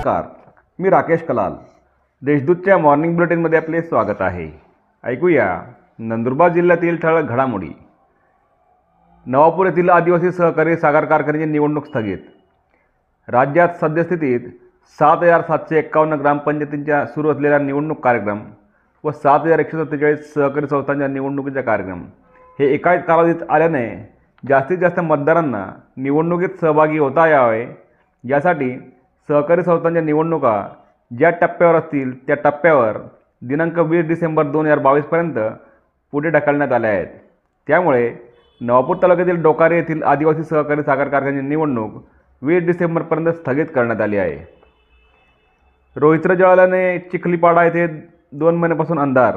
नमस्कार मी राकेश कलाल. देशदूतच्या मॉर्निंग बुलेटिनमध्ये आपले स्वागत आहे. ऐकूया नंदुरबार जिल्ह्यातील ठळक घडामोडी. नवापूर येथील आदिवासी सहकारी सागर कारखान्याची निवडणूक स्थगित. राज्यात सद्यस्थितीत सात हजार सातशे एक्कावन्न ग्रामपंचायतींच्या सुरू असलेला निवडणूक कार्यक्रम व सात हजार एकशे सत्तेचाळीस सहकारी संस्थांच्या निवडणुकीचा कार्यक्रम हे एकाच कालावधीत आल्याने जास्तीत जास्त मतदारांना निवडणुकीत सहभागी होता यावे यासाठी सहकारी संस्थांच्या निवडणुका ज्या टप्प्यावर असतील त्या टप्प्यावर दिनांक वीस डिसेंबर दोन हजार बावीसपर्यंत पुढे ढकलण्यात आल्या आहेत. त्यामुळे नवापूर तालुक्यातील डोकारे येथील आदिवासी सहकारी साखर कारखान्याची निवडणूक वीस डिसेंबरपर्यंत स्थगित करण्यात आली आहे. रोहित्र जळाल्याने चिखलीपाडा येथे दोन महिन्यापासून अंधार.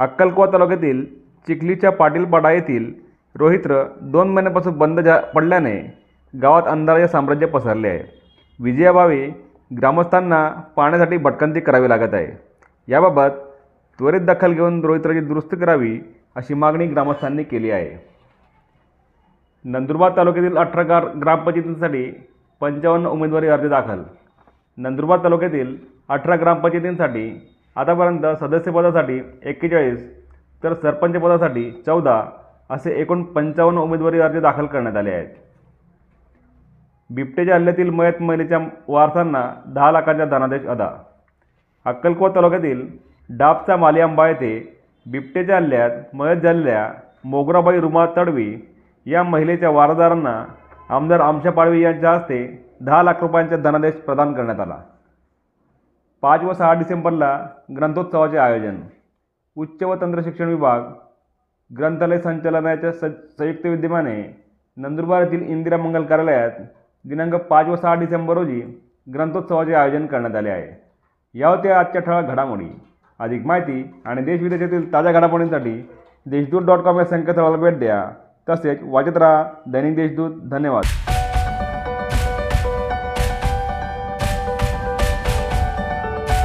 अक्कलकोवा तालुक्यातील चिखलीच्या पाटीलपाडा येथील रोहित्र दोन महिन्यापासून बंद जा पडल्याने गावात अंधाराचे साम्राज्य पसरले आहे. विजयाभावी ग्रामस्थांना पाण्यासाठी भटकंती करावी लागत आहे. याबाबत त्वरित दखल घेऊन रोहित्राची दुरुस्ती करावी अशी मागणी ग्रामस्थांनी केली आहे. नंदुरबार तालुक्यातील अठरा गार ग्रामपंचायतींसाठी पंचावन्न उमेदवारी अर्ज दाखल. नंदुरबार तालुक्यातील अठरा ग्रामपंचायतींसाठी आतापर्यंत सदस्यपदासाठी एक्केचाळीस तर सरपंचपदासाठी चौदा असे एकूण पंचावन्न उमेदवारी अर्ज दाखल करण्यात आले आहेत. बिबटेच्या हल्ल्यातील मयत महिलेच्या वारसांना दहा लाखांचा धनादेश अदा. अक्कलकोट तालुक्यातील डाबचा मालियांबा येथे बिबटेच्या हल्ल्यात मयत झालेल्या मोगराबाई रुमा तडवी या महिलेच्या वारसदारांना आमदार आमशा पाडवी यांच्या हस्ते दहा लाख रुपयांचा धनादेश प्रदान करण्यात आला. पाच व सहा डिसेंबरला ग्रंथोत्सवाचे आयोजन. उच्च व तंत्रशिक्षण विभाग ग्रंथालय संचालनाच्या स संयुक्त विद्यमाने नंदुरबार येथील इंदिरा मंगल कार्यालयात दिनांक पाच व सहा डिसेंबर रोजी ग्रंथोत्सवाचे आयोजन करण्यात आले आहे. या होत्या आजच्या ठळक घडामोडी अधिक माहिती आणि देशविदेशातील ताज्या घडामोडींसाठी देशदूत डॉट कॉम या संकेतस्थळाला भेट द्या. तसेच वाचत राहा दैनिक देशदूत. धन्यवाद.